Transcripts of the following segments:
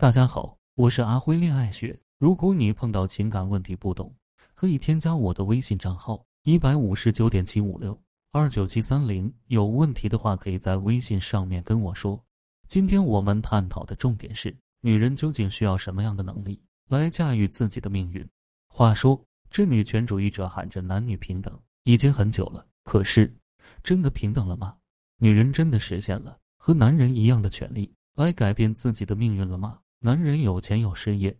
大家好，我是阿辉恋爱学。如果你碰到情感问题不懂，可以添加我的微信账号一百五十九点七五六二九七三零。有问题的话，可以在微信上面跟我说。今天我们探讨的重点是：女人究竟需要什么样的能力来驾驭自己的命运？话说，这女权主义者喊着男女平等已经很久了，可是真的平等了吗？女人真的实现了和男人一样的权利来改变自己的命运了吗？男人有钱有事业，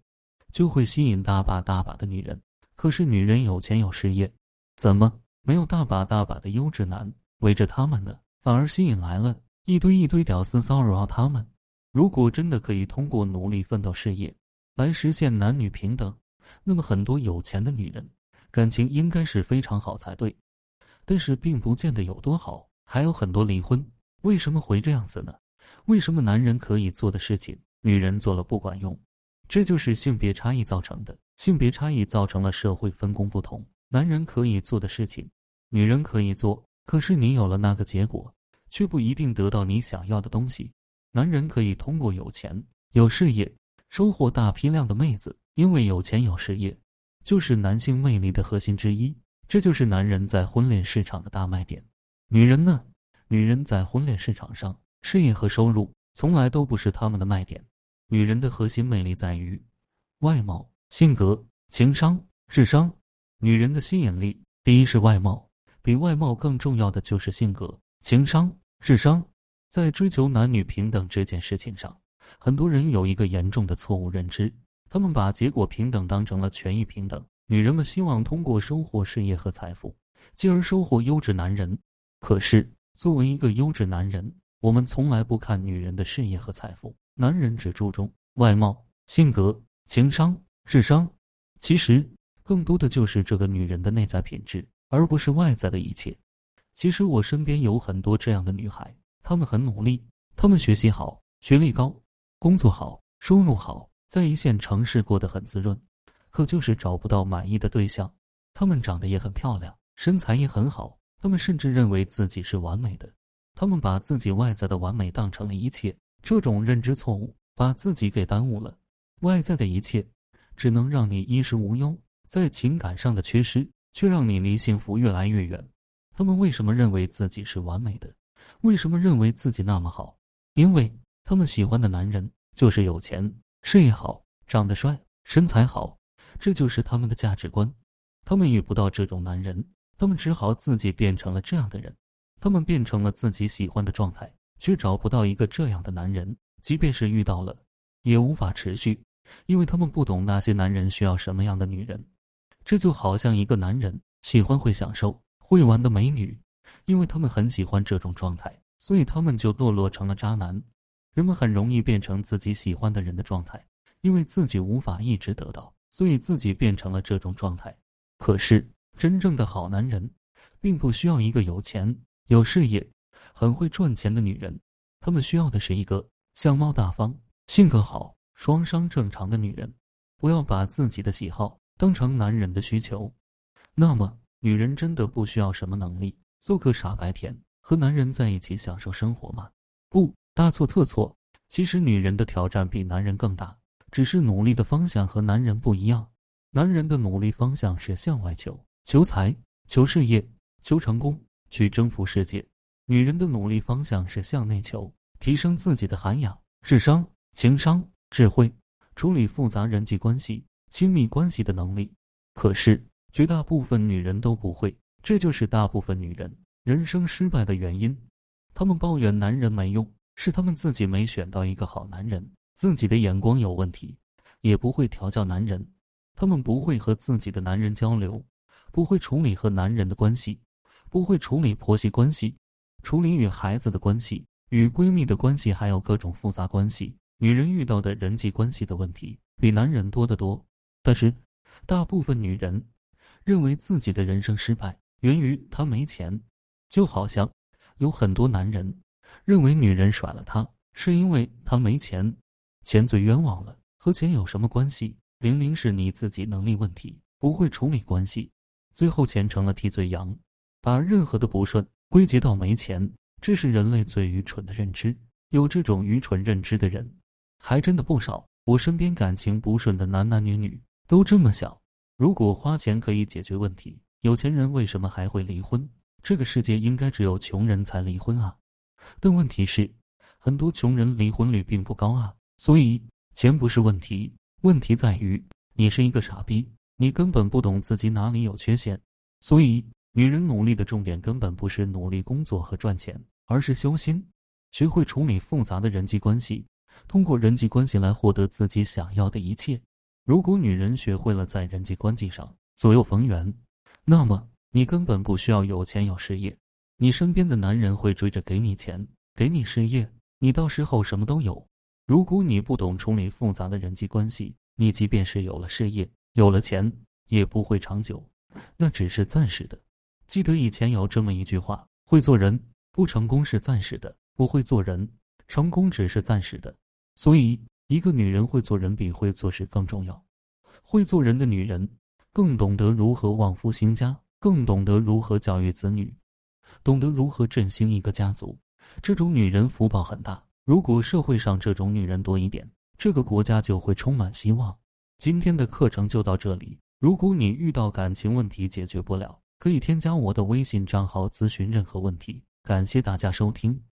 就会吸引大把大把的女人。可是女人有钱有事业，怎么没有大把大把的优质男围着他们呢？反而吸引来了一堆一堆屌丝骚扰他们。如果真的可以通过努力奋斗事业来实现男女平等，那么很多有钱的女人感情应该是非常好才对。但是并不见得有多好，还有很多离婚。为什么会这样子呢？为什么男人可以做的事情？女人做了不管用，这就是性别差异造成的。性别差异造成了社会分工不同。男人可以做的事情，女人可以做，可是你有了那个结果，却不一定得到你想要的东西。男人可以通过有钱有事业收获大批量的妹子，因为有钱有事业就是男性魅力的核心之一，这就是男人在婚恋市场的大卖点。女人呢？女人在婚恋市场上，事业和收入从来都不是他们的卖点。女人的核心魅力在于外貌、性格、情商、智商。女人的吸引力，第一是外貌，比外貌更重要的就是性格、情商、智商。在追求男女平等这件事情上，很多人有一个严重的错误认知，他们把结果平等当成了权益平等。女人们希望通过收获事业和财富，进而收获优质男人。可是，作为一个优质男人，我们从来不看女人的事业和财富。男人只注重外貌、性格、情商、智商，其实更多的就是这个女人的内在品质，而不是外在的一切。其实我身边有很多这样的女孩，她们很努力，她们学习好，学历高，工作好，收入好，在一线城市过得很滋润，可就是找不到满意的对象。她们长得也很漂亮，身材也很好，她们甚至认为自己是完美的，他们把自己外在的完美当成了一切。这种认知错误，把自己给耽误了。外在的一切，只能让你衣食无忧，在情感上的缺失，却让你离幸福越来越远。他们为什么认为自己是完美的？为什么认为自己那么好？因为他们喜欢的男人就是有钱、事业好、长得帅、身材好，这就是他们的价值观。他们遇不到这种男人，他们只好自己变成了这样的人。他们变成了自己喜欢的状态。却找不到一个这样的男人，即便是遇到了，也无法持续，因为他们不懂那些男人需要什么样的女人。这就好像一个男人喜欢会享受、会玩的美女，因为他们很喜欢这种状态，所以他们就堕落成了渣男。人们很容易变成自己喜欢的人的状态，因为自己无法一直得到，所以自己变成了这种状态。可是真正的好男人，并不需要一个有钱有事业。很会赚钱的女人，她们需要的是一个相貌大方、性格好、双商正常的女人。不要把自己的喜好当成男人的需求。那么，女人真的不需要什么能力，做个傻白甜，和男人在一起享受生活吗？不，大错特错。其实，女人的挑战比男人更大，只是努力的方向和男人不一样。男人的努力方向是向外求，求财、求事业、求成功，去征服世界。女人的努力方向是向内求，提升自己的涵养、智商、情商、智慧，处理复杂人际关系、亲密关系的能力。可是绝大部分女人都不会，这就是大部分女人人生失败的原因。她们抱怨男人没用，是她们自己没选到一个好男人，自己的眼光有问题，也不会调教男人。她们不会和自己的男人交流，不会处理和男人的关系，不会处理婆媳关系。处理与孩子的关系、与闺蜜的关系，还有各种复杂关系，女人遇到的人际关系的问题比男人多得多。但是，大部分女人认为自己的人生失败源于她没钱，就好像有很多男人认为女人甩了他是因为他没钱，钱最冤枉了。和钱有什么关系？明明是你自己能力问题，不会处理关系，最后钱成了替罪羊，把任何的不顺。归结到没钱，这是人类最愚蠢的认知。有这种愚蠢认知的人，还真的不少。我身边感情不顺的男男女女都这么想：如果花钱可以解决问题，有钱人为什么还会离婚？这个世界应该只有穷人才离婚啊！但问题是，很多穷人离婚率并不高啊。所以，钱不是问题，问题在于你是一个傻逼，你根本不懂自己哪里有缺陷。所以，女人努力的重点根本不是努力工作和赚钱，而是修心，学会处理复杂的人际关系，通过人际关系来获得自己想要的一切。如果女人学会了在人际关系上左右逢源，那么。你根本不需要有钱有事业，你身边的男人会追着给你钱，给你事业，你到时候什么都有。如果你不懂处理复杂的人际关系，你即便是有了事业、有了钱，也不会长久，那只是暂时的。记得以前有这么一句话：会做人不成功是暂时的，不会做人成功只是暂时的。所以，一个女人会做人比会做事更重要。会做人的女人更懂得如何旺夫兴家。更懂得如何教育子女，懂得如何振兴一个家族，这种女人福报很大。如果社会上这种女人多一点，这个国家就会充满希望。今天的课程就到这里。如果你遇到感情问题解决不了，可以添加我的微信账号咨询任何问题。感谢大家收听。